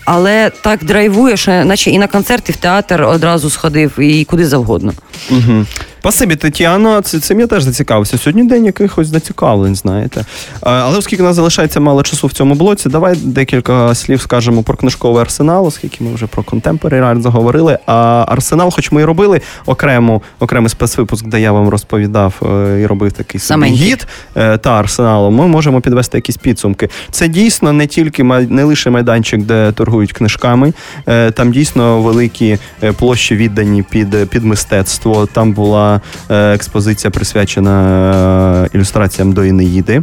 але так драйвує, що наче і на концерт, і в театр одразу сходив, і куди завгодно. Угу. Спасибі, Тетяно. Це, цим я теж зацікавився. Сьогодні день якихось зацікавлень, знаєте. Але оскільки у нас залишається мало часу в цьому блоці, давай декілька слів скажемо про книжковий арсенал, оскільки ми вже про Art заговорили. А арсенал, хоч ми і робили окремо, окремий спецвипуск, де я вам розповідав е, і робив такий собі гід е, та арсеналу, ми можемо підвести якісь підсумки. Це дійсно не тільки не лише майданчик, де торгують книжками. Е, Там дійсно великі е, площі віддані під, під мистецтво. Там була е, експозиція присвячена е, ілюстраціям до Інеїди.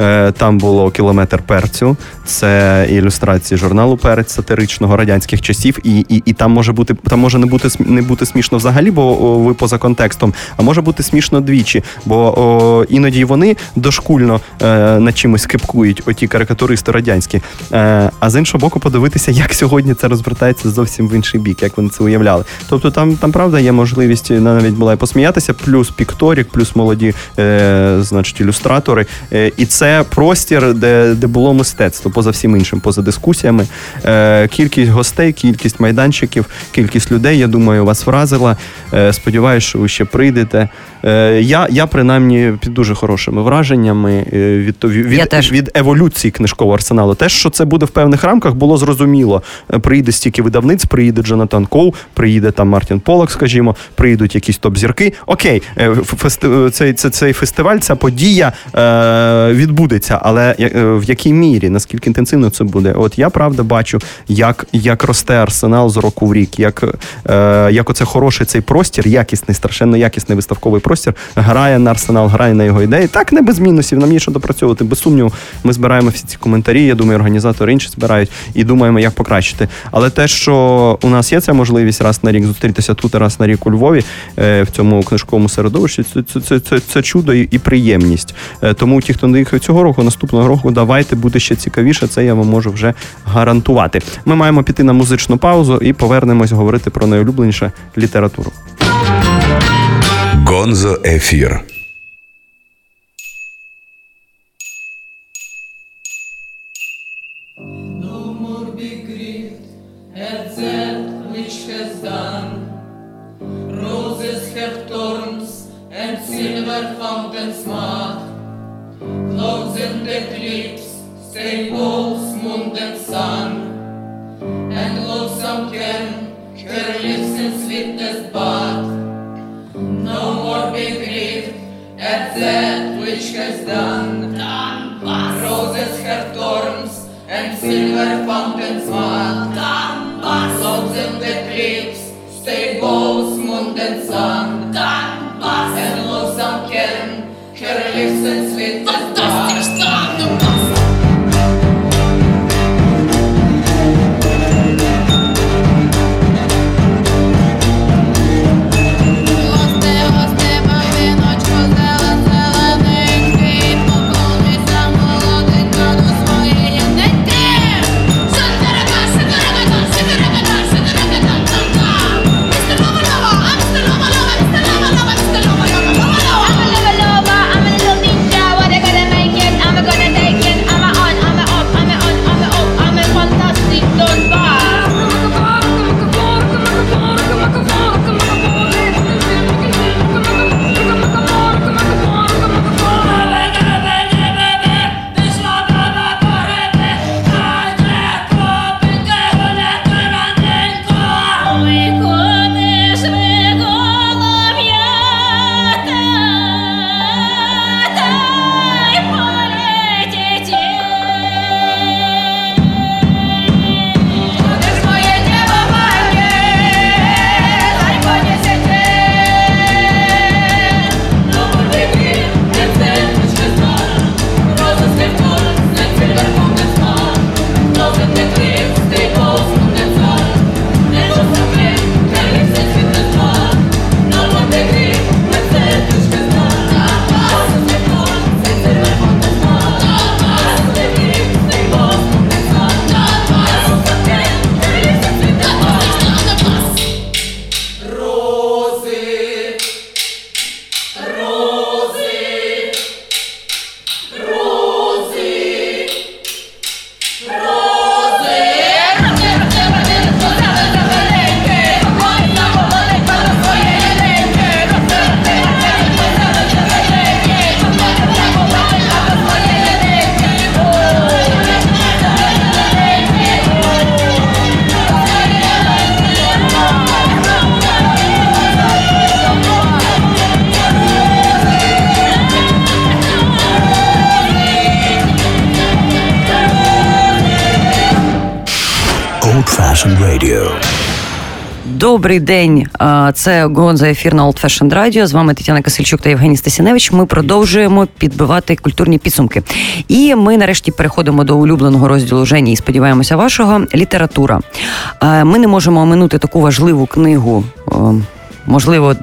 Е, Там було кілометр перцю. Це ілюстрації журналу Перець сатиричного радянських часів. І, і, і там може бути там може не бути не бути смішно взагалі, бо ви поза контекстом, а може бути смішно двічі. Бо о, іноді вони дошкульно е, над чимось кипкують, оті карикатуристи радянські. Е, а з іншого боку, подивитися, як сьогодні це розвертається зовсім в інший бік, як вони це уявляли. Тобто там, там правда є можливість навіть була і посміятися, плюс пікторік, плюс молоді, е, значить, ілюстратори. Е, і це простір, де, де було мистецтво, поза всім іншим, поза дискусіями. Е, кількість гостей, кількість майданчиків, кількість людей, я думаю, вас вразила. Е, сподіваюсь, що ви ще прийдете. Е, я, я принаймні під дуже хорошими враженнями е, від, від, теж. від еволюції книжкового арсеналу. Те, що це буде в певних рамках, було зрозуміло. Е, Приїде стільки видавниць, приїде Джонатан Коу, приїде там Мартін Полок, скажімо, приїдуть якісь топ-зірки. Окей, е, фести- цей, цей, цей фестиваль, ця подія е, відбудеться, але е, в якій мірі, наскільки інтенсивно це буде? От я правда бачу, як, як росте арсенал з року в рік, як, е, як оце хороший цей простір, якісний, страшенно якісний виставковий простір, грає на арсенал, грає на його ідеї. Так, не без мінусів, нам є що допрацьовувати. Без сумніву, ми збираємо всі ці коментарі. Я думаю, організатори інші збирають і думаємо, як покращити. Але те, що у нас є ця можливість раз на рік зустрітися тут, раз на рік у Львові е, в цьому книжковому середовищі, це, це, це, це, це чудо і, і приємність. Е, тому ті, хто не їхав цього року, наступного року, давайте буде ще цікавіше. Це я вам можу вже гарантувати. Ми маємо піти на музичну паузу і повернемось говорити про найулюбленіше літературу. Гонзо Ефір. Sun. And lonesome can her lips in sweetness but. No more be grieved at that which has done. Roses have thorns and silver fountains mark. Clouds and eclipse, stay both moon and sun. And lonesome can her lips and sweetness Добрий день. Це Гонза ефір на Old Fashioned Radio. З вами Тетяна Касильчук та Євгеній Стасіневич. Ми продовжуємо підбивати культурні підсумки. І ми нарешті переходимо до улюбленого розділу Жені і сподіваємося вашого література. Ми не можемо оминути таку важливу книгу. Можливо,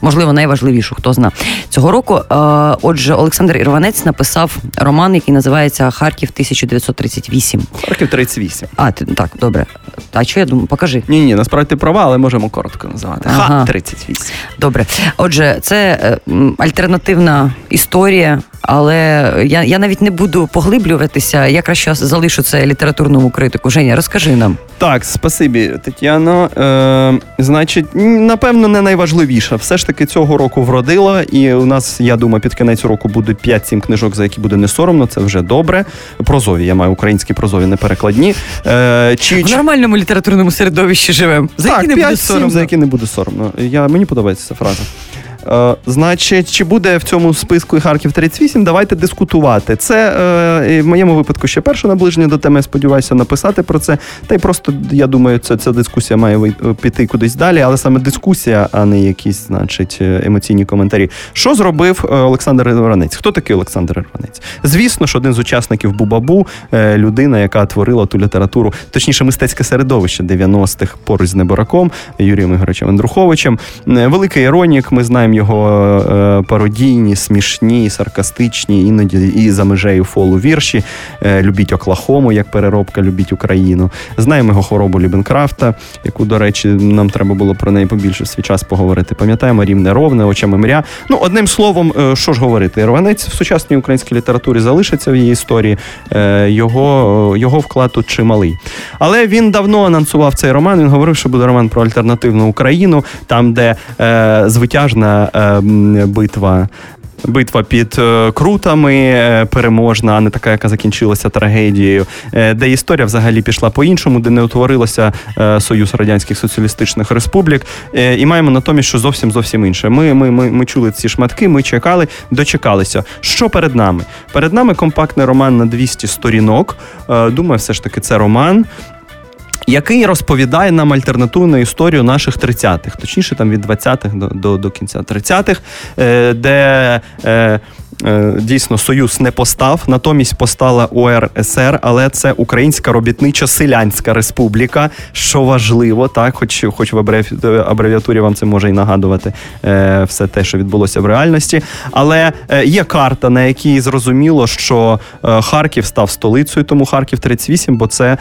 можливо, найважливішу, хто зна цього року. Е, Отже, Олександр Ірванець написав роман, який називається Харків 1938. Харків 38. А, ти так, добре. А що я думаю, покажи. Ні, ні, насправді ти права, але можемо коротко називати. Ага. Ха, 38. Добре. Отже, це е, альтернативна історія, але я, я навіть не буду поглиблюватися. Я краще залишу це літературному критику. Женя, розкажи нам. Так, спасибі, Тетяно. Е, значить, напевно, не найважливіше. Все ж таки цього року вродила, і у нас, я думаю, під кінець року будуть 5-7 книжок, за які буде не соромно. Це вже добре. Прозові, я маю українські прозові, не перекладні. Е, чи, В нормальному літературному середовищі живемо. За так, які не буде соромно. за які не буде соромно. Я, мені подобається ця фраза. Е, значить, чи буде в цьому списку і Харків 38, давайте дискутувати. Це е, в моєму випадку ще перше наближення до теми. Сподіваюся написати про це. Та й просто я думаю, це ця дискусія має піти кудись далі, але саме дискусія, а не якісь, значить, е, емоційні коментарі. Що зробив е, Олександр Іванець? Хто такий Олександр Іванець? Звісно ж, один з учасників Бубабу, е, людина, яка творила ту літературу, точніше, мистецьке середовище 90-х поруч з Небораком, Юрієм Ігоровичем Андруховичем. Е, Великий іронік, ми знаємо його е, пародійні, смішні, саркастичні, іноді і за межею фолу вірші. Е, Любіть Оклахому, як переробка, любіть Україну. Знаємо його хворобу Лібенкрафта, яку, до речі, нам треба було про неї побільше в свій час поговорити. Пам'ятаємо рівне ровне, очами мря. Ну, одним словом, е, що ж говорити, Рванець в сучасній українській літературі залишиться в її історії. Його, його вклад тут чималий. Але він давно анонсував цей роман. Він говорив, що буде роман про альтернативну Україну, там, де е, звитяжна е, битва. Битва під е, крутами е, переможна, а не така, яка закінчилася трагедією, е, де історія взагалі пішла по-іншому, де не утворилося Союз Радянських Соціалістичних Республік. І маємо натомість, що зовсім зовсім інше. Ми, ми, ми, ми чули ці шматки, ми чекали, дочекалися. Що перед нами? Перед нами компактний роман на 200 сторінок. Думаю, все ж таки, це роман який розповідає нам альтернативну історію наших 30-х, точніше там від 20-х до, до, до кінця 30-х, е, де е, дійсно Союз не постав, натомість постала УРСР, але це Українська робітнича селянська республіка, що важливо, так, хоч, хоч в абреві- абревіатурі вам це може і нагадувати е, все те, що відбулося в реальності. Але е, є карта, на якій зрозуміло, що е, Харків став столицею, тому Харків 38, бо це е,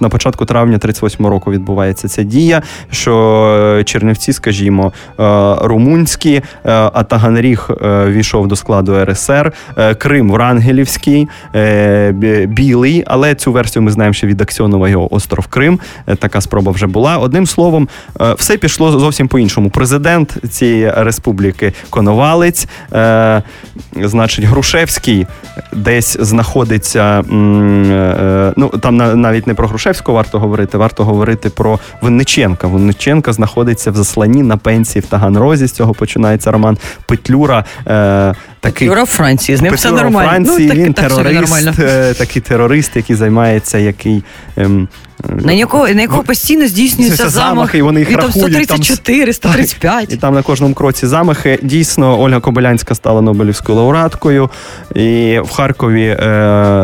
на початку травня 38 року відбувається ця дія, що е, Чернівці, скажімо, е, румунські, е, а Таганріг е, війшов до складу РСР, е, Крим Врангелівський, е, білий, але цю версію ми знаємо ще від Аксьонова його остров Крим. Е, Така спроба вже була. Одним словом, все пішло зовсім по-іншому. Президент цієї республіки Коновалець, значить, Грушевський десь знаходиться. Ну там на- навіть не про Грушевського варто говорити, варто говорити про Винниченка. Винниченка знаходиться в засланні на пенсії в Таганрозі. З цього починається роман Петлюра. Такий Юра в Франції, з ним все Петлюра у нормально. Франції, ну, так, він так терорист, нормально. е, такий терорист, який займається, який. Ем, На якого, на якого постійно здійснюється замах. замахи, і вони їх рахують, там 134, 135. і там на кожному кроці замахи. Дійсно, Ольга Кобилянська стала Нобелівською лауреаткою. І в Харкові е,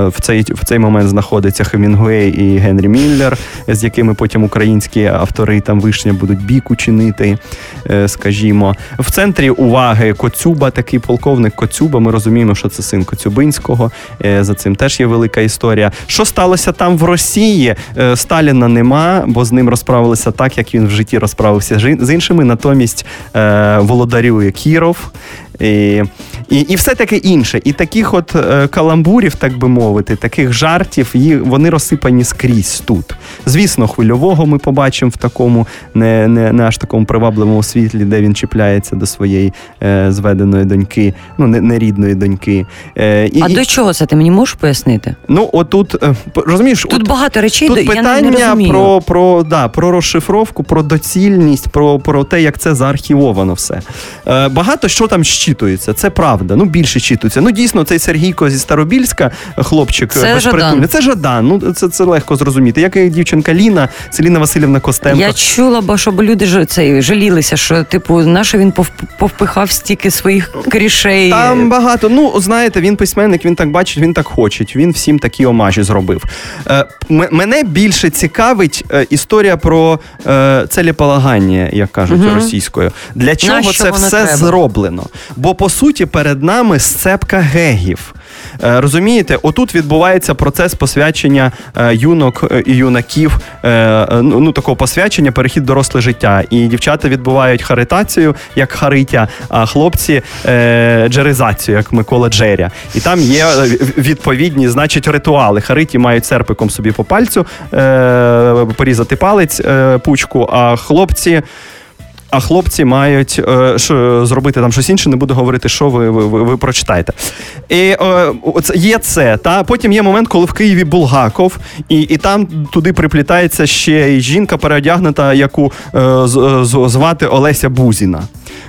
в, цей, в цей момент знаходиться Хемінгуей і Генрі Міллер, з якими потім українські автори там вишня будуть біку чинити, е, скажімо. В центрі уваги Коцюба, такий полковник Коцюба. Ми розуміємо, що це син Коцюбинського. Е, за цим теж є велика історія. Що сталося там в Росії? Е, Сталіна нема, бо з ним розправилися так, як він в житті розправився з іншими. Натомість е, володарює Кіров. І, і, і все таке інше. І таких от е, каламбурів, так би мовити, таких жартів, їх, вони розсипані скрізь тут. Звісно, хвильового ми побачимо в такому не, не, не аж такому привабливому світлі, де він чіпляється до своєї е, зведеної доньки, ну не, не рідної доньки. Е, і, А і- до чого це ти мені можеш пояснити? Ну, отут, е, розумієш, Тут от, багато речей, Тут до- я не, не питання розумію. про, про, да, про розшифровку, про доцільність, про, про те, як це заархівовано все. Е, багато що там ще щитується, це правда. Ну більше щитується. Ну дійсно, цей Сергійко зі Старобільська, хлопчик Це безпритульний. Жадан. Це Жадан. Ну це, це легко зрозуміти. Як і дівчинка Ліна, це Ліна Васильівна Костенко. Я чула, бо щоб люди ж цей жалілися, що типу, наше він пов- повпихав стільки своїх крішей. Там багато. Ну знаєте, він письменник, він так бачить, він так хоче. Він всім такі омажі зробив. Е, мене більше цікавить е, історія про е, целеполагання, як кажуть російською. Для чого Нащо це все треба? зроблено? Бо по суті перед нами сцепка гегів. Е, Розумієте, отут відбувається процес посвячення е, юнок е, і юнаків, ну ну, такого посвячення, перехід доросле життя. І дівчата відбувають харитацію, як Харитя, а хлопці джеризацію, як Микола Джеря. І там є відповідні, значить, ритуали. Хариті мають серпиком собі по пальцю порізати палець, пучку, а хлопці. А хлопці мають е, що, зробити там щось інше, не буду говорити, що ви, ви, ви, ви прочитаєте. І е, є це. Та потім є момент, коли в Києві Булгаков, і, і там туди приплітається ще й жінка переодягнута, яку е, з- з- звати Олеся Бузіна.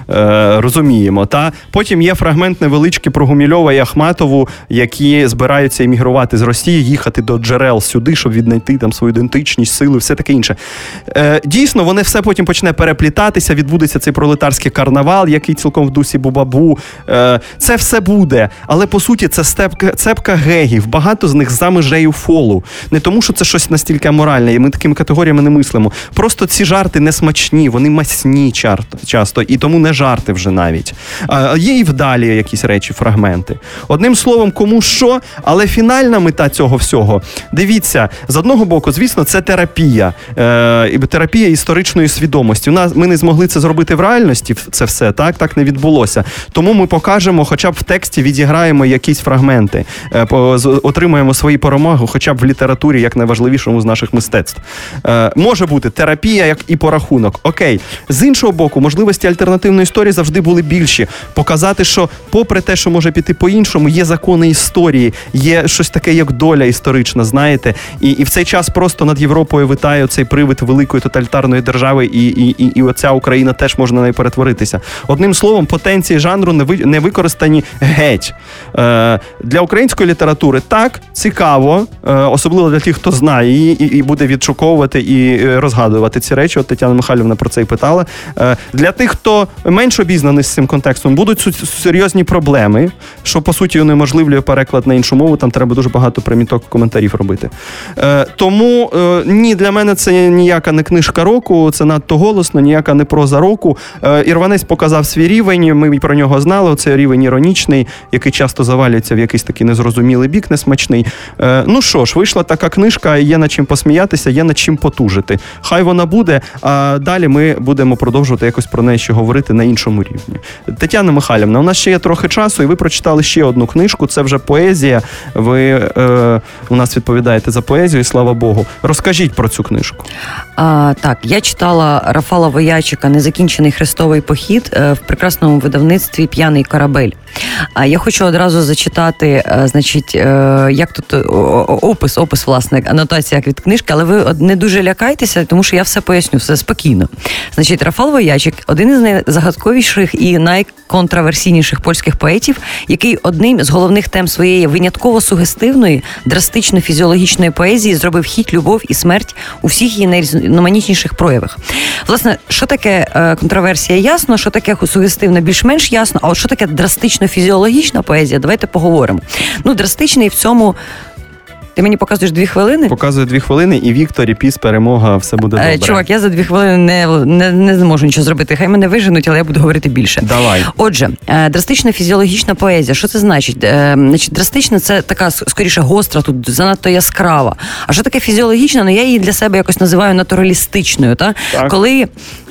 Е, розуміємо. Та потім є фрагмент невеличкий про Гумільова і Ахматову, які збираються іммігрувати з Росії, їхати до джерел сюди, щоб віднайти там свою ідентичність, сили, все таке інше. Е, дійсно, вони все потім почне переплітатися, відбудеться цей пролетарський карнавал, який цілком в дусі Бубабу. Е, це все буде. Але по суті, це степка, цепка гегів. Багато з них за межею фолу. Не тому, що це щось настільки аморальне, і ми такими категоріями не мислимо. Просто ці жарти не смачні, вони масні часто, і тому не жарти вже навіть. Є і вдалі якісь речі, фрагменти. Одним словом, кому що, але фінальна мета цього всього. Дивіться, з одного боку, звісно, це терапія, е, терапія історичної свідомості. У нас ми не змогли це зробити в реальності. Це все так, так не відбулося. Тому ми покажемо, хоча б в тексті відіграємо якісь фрагменти, е, отримаємо свої перемоги, хоча б в літературі, як найважливішому з наших мистецтв. Е, може бути терапія, як і порахунок. Окей, з іншого боку, можливості альтернативної історії завжди були більші. Показати, що, попри те, що може піти по-іншому, є закони історії, є щось таке, як доля історична, знаєте, і, і в цей час просто над Європою витає цей привид великої тоталітарної держави, і, і, і, і оця Україна теж може на неї перетворитися. Одним словом, потенції жанру не ви не використані геть. Е, для української літератури так цікаво, е, особливо для тих, хто знає її і, і буде відшуковувати і е, розгадувати ці речі. От Тетяна Михайлівна про це і питала. Е, для тих, хто менш обізнаний з цим контекстом, будуть серйозні проблеми, що по суті унеможливлює переклад на іншу мову. Там треба дуже багато приміток коментарів робити. Е, тому е, ні, для мене це ніяка не книжка року, це надто голосно, ніяка не проза року. Е, Ірванець показав свій рівень. Ми про нього знали. Це рівень іронічний, який часто завалюється в якийсь такий незрозумілий бік, несмачний. Е, ну що ж, вийшла така книжка, є над чим посміятися, є над чим потужити. Хай вона буде. А далі ми будемо продовжувати якось про неї ще говорити на іншому рівні. Тетяна Михайлівна, у нас ще є трохи часу, і ви прочитали ще одну книжку. Це вже поезія. Ви е, у нас відповідаєте за поезію, і слава Богу. Розкажіть про цю книжку. А, так, я читала Рафала Воячика Незакінчений хрестовий похід е, в прекрасному видавництві П'яний корабель. А я хочу одразу зачитати, е, значить, е, як тут опис, опис, власне, анотація від книжки, але ви не дуже лякайтеся, тому що я все поясню, все спокійно. Значить, Рафал Воячик один із найзагадковіших і найконтраверсійніших польських поетів, який одним з головних тем своєї винятково сугестивної, драстично фізіологічної поезії зробив хід, любов і смерть у всіх її найрізноманітніших проявах. Власне, що таке е, контроверсія, ясно, що таке сугестивно більш-менш ясно, а от що таке драстично фізіологічна поезія, давайте поговоримо. Ну, драстичний в цьому. Ти мені показуєш дві хвилини? Показує дві хвилини, і Віктор, і піс, перемога, все буде добре. Е, Чувак, я за дві хвилини не, не, не зможу нічого зробити. Хай мене виженуть, але я буду говорити більше. Давай. Отже, е, драстична фізіологічна поезія. Що це значить? Е, Значить, драстична це така скоріше гостра, тут занадто яскрава. А що таке фізіологічна? Ну я її для себе якось називаю натуралістичною. Та? Так. Коли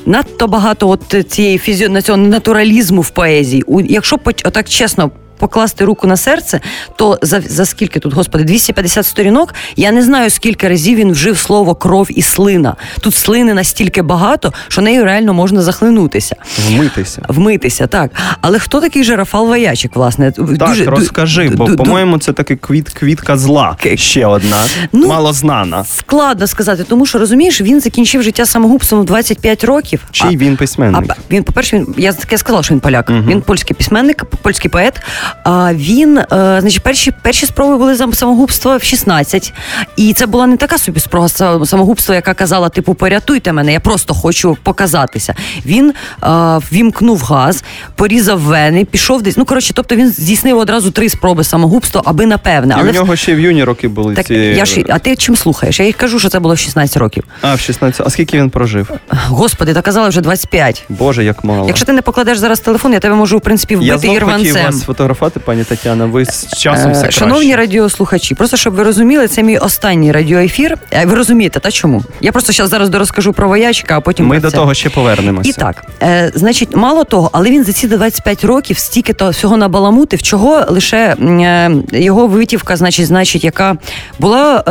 надто багато от цієї цього натуралізму в поезії. Якщо отак чесно покласти руку на серце, то за, за скільки тут, господи, 250 сторінок. Я не знаю, скільки разів він вжив слово кров і слина. Тут слини настільки багато, що нею реально можна захлинутися. Вмитися. Вмитися, так. Але хто такий же Рафал Воячик, власне? Так, Дуже- розкажи, ду- бо, ду- по-моєму, це таки квіт, квітка зла. К- Ще одна. Ну, Мало знана. Складно сказати, тому що розумієш, він закінчив життя самогубством в 25 років. Чий а- він письменник? А він, по-перше, він я таке сказала, що він поляк. Мгм. Він польський письменник, польський поет. А він, е, значить, перші, перші спроби були за самогубства в 16. І це була не така собі спроба са- самогубства, яка казала: типу, порятуйте мене, я просто хочу показатися. Він е, ввімкнув газ, порізав вени, пішов десь. Ну коротше, тобто він здійснив одразу три спроби самогубства, аби напевне. І Але в нього ще в юні роки були так ці. я ж а ти чим слухаєш? Я їй кажу, що це було в 16 років. А, в 16. А скільки він прожив? Господи, та казали вже 25. Боже, як мало. Якщо ти не покладеш зараз телефон, я тебе можу в принципі я вбити хотів ірванцем. вас фотографувати, пані Тетяна. Ви з часом все Е, краще. Шановні радіослухачі, просто щоб ви розуміли, це мій останній радіоефір. Е, Ви розумієте, та чому? Я просто зараз зараз дорозкажу про воячка, а потім Ми про до це. того ще повернемося. І так, е, значить, мало того, але він за ці 25 років стільки то всього набаламутив, чого лише е, його витівка, значить, значить, яка була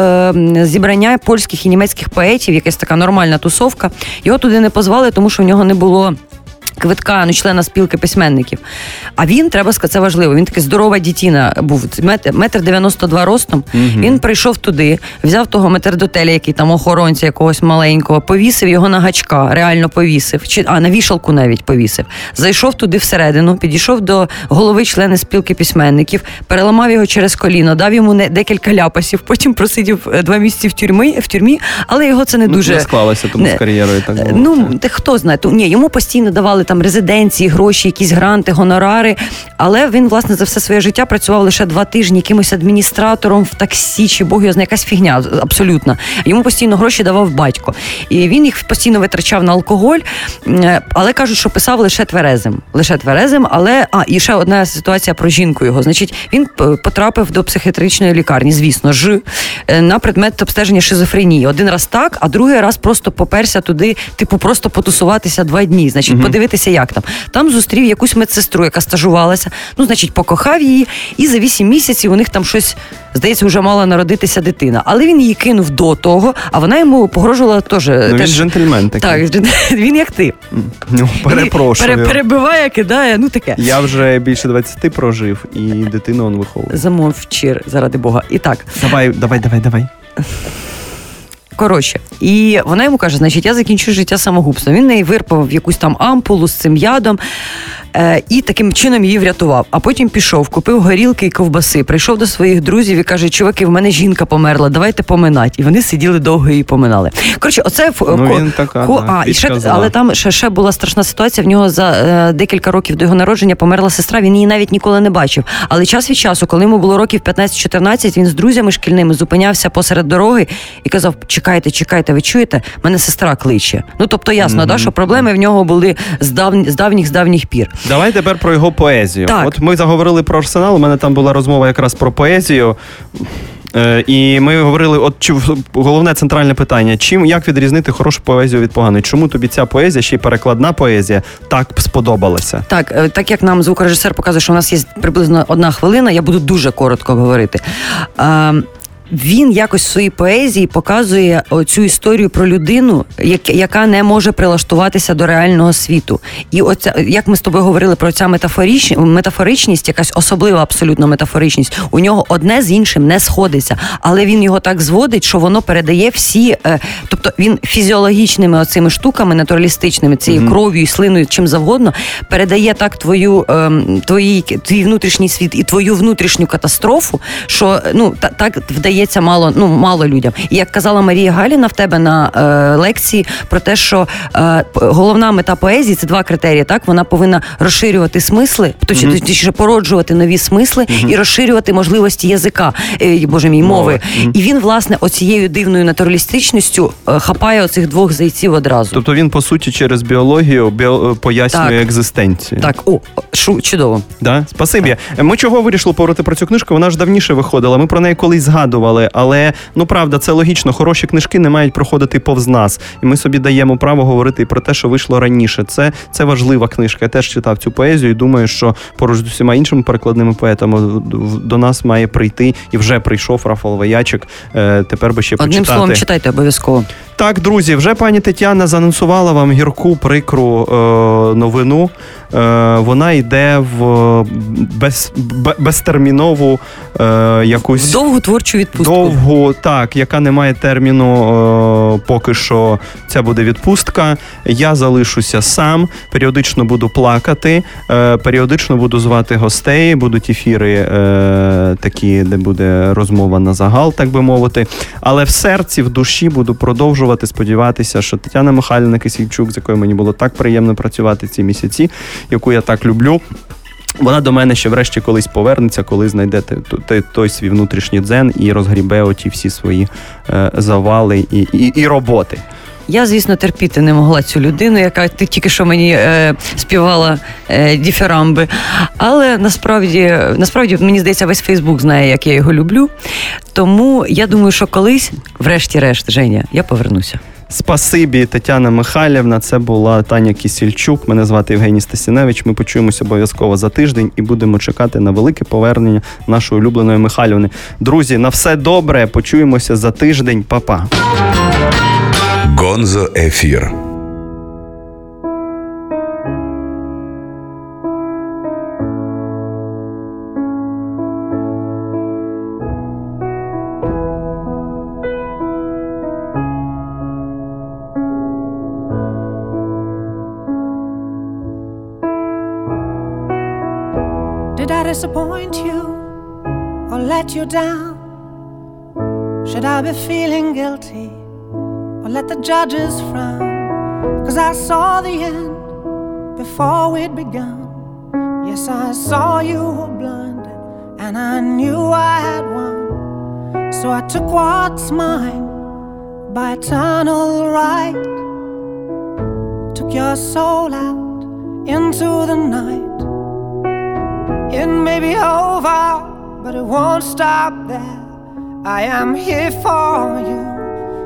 е, зібрання польських і німецьких поетів, якась така нормальна тусовка. Його туди не позвали, тому що в нього не було. Квитка, ну, члена спілки письменників. А він, треба сказати, це важливо. Він такий здорова дітіна був метр, метр 92 ростом. Він прийшов туди, взяв того метрдотеля, який там охоронця якогось маленького, повісив його на гачка, реально повісив. Чи а на вішалку навіть повісив. Зайшов туди всередину, підійшов до голови члена спілки письменників, переламав його через коліно, дав йому не декілька ляпасів. Потім просидів е, два місяці в тюрмі, в тюрмі, але його це не Ну, дуже не склалося тому не- з кар'єрою. Так було. Ну, та хто знає, ні, йому постійно давали там резиденції, гроші, якісь гранти, гонорари. Але він, власне, за все своє життя працював лише два тижні якимось адміністратором в таксі, чи бог його знає, якась фігня абсолютно. Йому постійно гроші давав батько. І він їх постійно витрачав на алкоголь, Е, але кажуть, що писав лише тверезим. Лише тверезим, але а і ще одна ситуація про жінку його. Значить, він потрапив до психіатричної лікарні, звісно ж, е, на предмет обстеження шизофренії. Один раз так, а другий раз просто поперся туди, типу, просто потусуватися два дні. Значить, подивитися, як там. Там зустрів якусь медсестру, яка стажувалася. Ну, значить, покохав її, і за вісім місяців у них там щось. Здається, вже мала народитися дитина, але він її кинув до того, а вона йому погрожувала теж. Ну, він теж джентльмен такий. так, він як ти. Ну, перепрошую. Пере- перебиває, кидає, ну таке. Я вже більше 20 прожив і дитину он виховує. Замовчи, заради Бога. І так, Давай, давай, давай, давай. Коротше, і вона йому каже: значить, я закінчу життя самогубством. Він неї вирпав якусь там ампулу з цим ядом. Е, і таким чином її врятував. А потім пішов, купив горілки і ковбаси, прийшов до своїх друзів і каже: чуваки, в мене жінка померла, давайте поминать. І вони сиділи довго її поминали. Коротше, оце Ну, ко- він така, ко- да, а, і ще, але там ще, ще була страшна ситуація. В нього за е, декілька років до його народження померла сестра. Він її навіть ніколи не бачив. Але час від часу, коли йому було років 15-14, він з друзями шкільними зупинявся посеред дороги і казав: Чекайте, чекайте, ви чуєте? Мене сестра кличе. Ну тобто ясно, да, що проблеми в нього були з давніх з давніх з давніх пір. Давай тепер про його поезію. Так. От ми заговорили про арсенал. У мене там була розмова якраз про поезію. Е, І ми говорили, от чи головне центральне питання: чим як відрізнити хорошу поезію від поганої? Чому тобі ця поезія, ще й перекладна поезія, так сподобалася? Так, е, так як нам звукорежисер показує, що у нас є приблизно одна хвилина, я буду дуже коротко говорити. А, він якось в своїй поезії показує цю історію про людину, яка не може прилаштуватися до реального світу. І оця, як ми з тобою говорили про ця метафоріч, метафоричність, якась особлива абсолютно метафоричність, у нього одне з іншим не сходиться, але він його так зводить, що воно передає всі, е, тобто він фізіологічними оцими штуками, натуралістичними, цією кров'ю слиною, чим завгодно, передає так твою ем, твої, твій внутрішній світ і твою внутрішню катастрофу, що ну та, так вдається мало, ну мало людям. І як казала Марія Галіна в тебе на е, лекції про те, що е, головна мета поезії це два критерії. Так вона повинна розширювати смисли, точніше точніше, породжувати нові смисли і розширювати можливості язика, е, боже мій мови. І він, власне, оцією дивною натуралістичністю е, хапає оцих двох зайців одразу. Тобто він, по суті, через біологію біо- пояснює Так. екзистенцію. Так, о, шу, чудово. Да? Спасибі. Ми чого вирішили поговорити про цю книжку? Вона ж давніше виходила. Ми про неї колись згадували. Запрошували. Але ну правда, це логічно. Хороші книжки не мають проходити повз нас, і ми собі даємо право говорити про те, що вийшло раніше. Це це важлива книжка. Я теж читав цю поезію і думаю, що поруч з усіма іншими перекладними поетами до нас має прийти і вже прийшов Рафал Ваячик. Е, тепер би ще Одним почитати. словом, читайте обов'язково. Так, друзі, вже пані Тетяна занонсувала вам гірку прикру е, новину. Е, Вона йде в без, безтермінову е, якусь В довгу творчу відпустку. довгу, так, яка не має терміну. Е, поки що це буде відпустка. Я залишуся сам, періодично буду плакати, е, періодично буду звати гостей, будуть ефіри е, такі, де буде розмова на загал, так би мовити. Але в серці, в душі буду продовжувати сподіватися, що Тетяна Михайлівна Кисільчук, з якою мені було так приємно працювати ці місяці, яку я так люблю. Вона до мене ще врешті колись повернеться, коли знайде той, той свій внутрішній дзен і розгрібе оті всі свої е, завали і, і, і роботи. Я, звісно, терпіти не могла цю людину, яка ти тільки що мені е, співала е, діферамби. Але насправді, насправді, мені здається, весь Фейсбук знає, як я його люблю. Тому я думаю, що колись, врешті-решт, Женя, я повернуся. Спасибі, Тетяна Михайлівна. Це була Таня Кісільчук. Мене звати Євгеній Стасіневич. Ми почуємося обов'язково за тиждень і будемо чекати на велике повернення нашої улюбленої Михайлівни. Друзі, на все добре. Почуємося за тиждень. Па-па. Гонзо Ефір. Did I disappoint you or let you down? Should I be feeling guilty Or let the judges frown? Cause I saw the end before we'd begun. Yes, I saw you were blinded and I knew I had won. So I took what's mine by eternal right. Took your soul out into the night. It may be over, but it won't stop there. I am here for you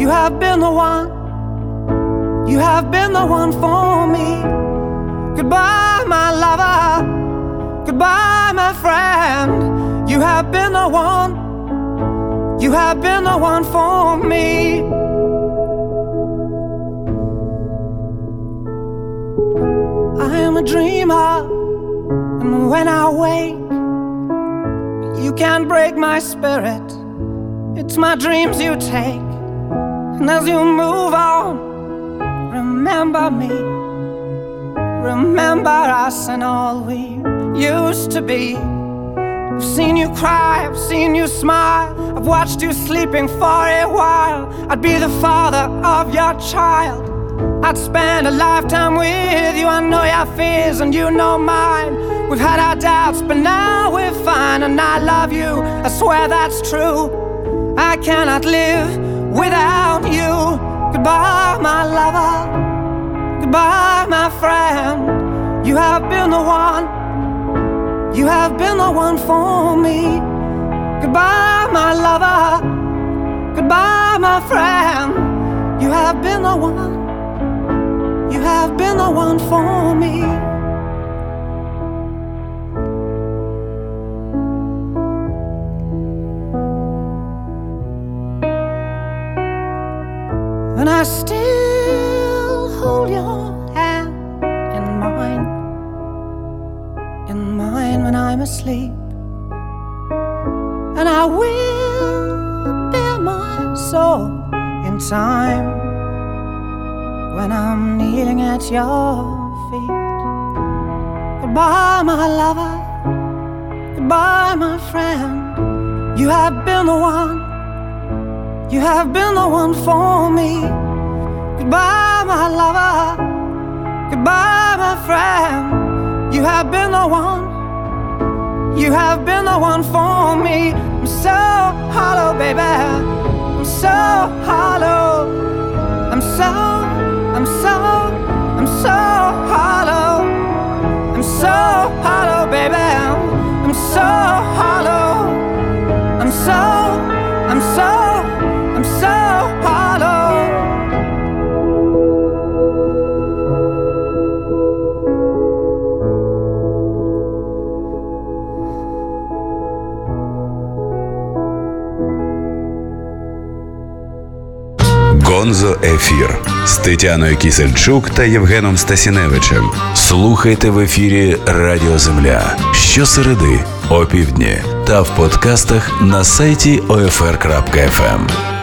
You have been the one. You have been the one for me. Goodbye, my lover. Goodbye, my friend. You have been the one. You have been the one for me. I am a dreamer. And when I wake, you can't break my spirit. It's my dreams you take. And as you move on, remember me. Remember us and all we used to be. I've seen you cry, I've seen you smile. I've watched you sleeping for a while. I'd be the father of your child. I'd spend a lifetime with you. I know your fears and you know mine. We've had our doubts, but now we're fine. And I love you, I swear that's true. I cannot live without you. Goodbye, my lover. Goodbye, my friend. You have been the one. You have been the one for me. Goodbye, my lover. Goodbye, my friend. You have been the one. You have been the one for me. At your feet. Goodbye, my lover. Goodbye, my friend. You have been the one. You have been the one for me. Goodbye, my lover. Goodbye, my friend. You have been the one. You have been the one for me. I'm so hollow, baby. I'm so hollow. I'm so, I'm so, so hollow. I'm so hollow, baby. I'm so hollow. I'm so, I'm so, I'm so hollow. Гонзо Ефір З Тетяною Кісельчук та Євгеном Стасіневичем. Слухайте в ефірі Радіо Земля щосереди, опівдні та в подкастах на сайті OFR.FM.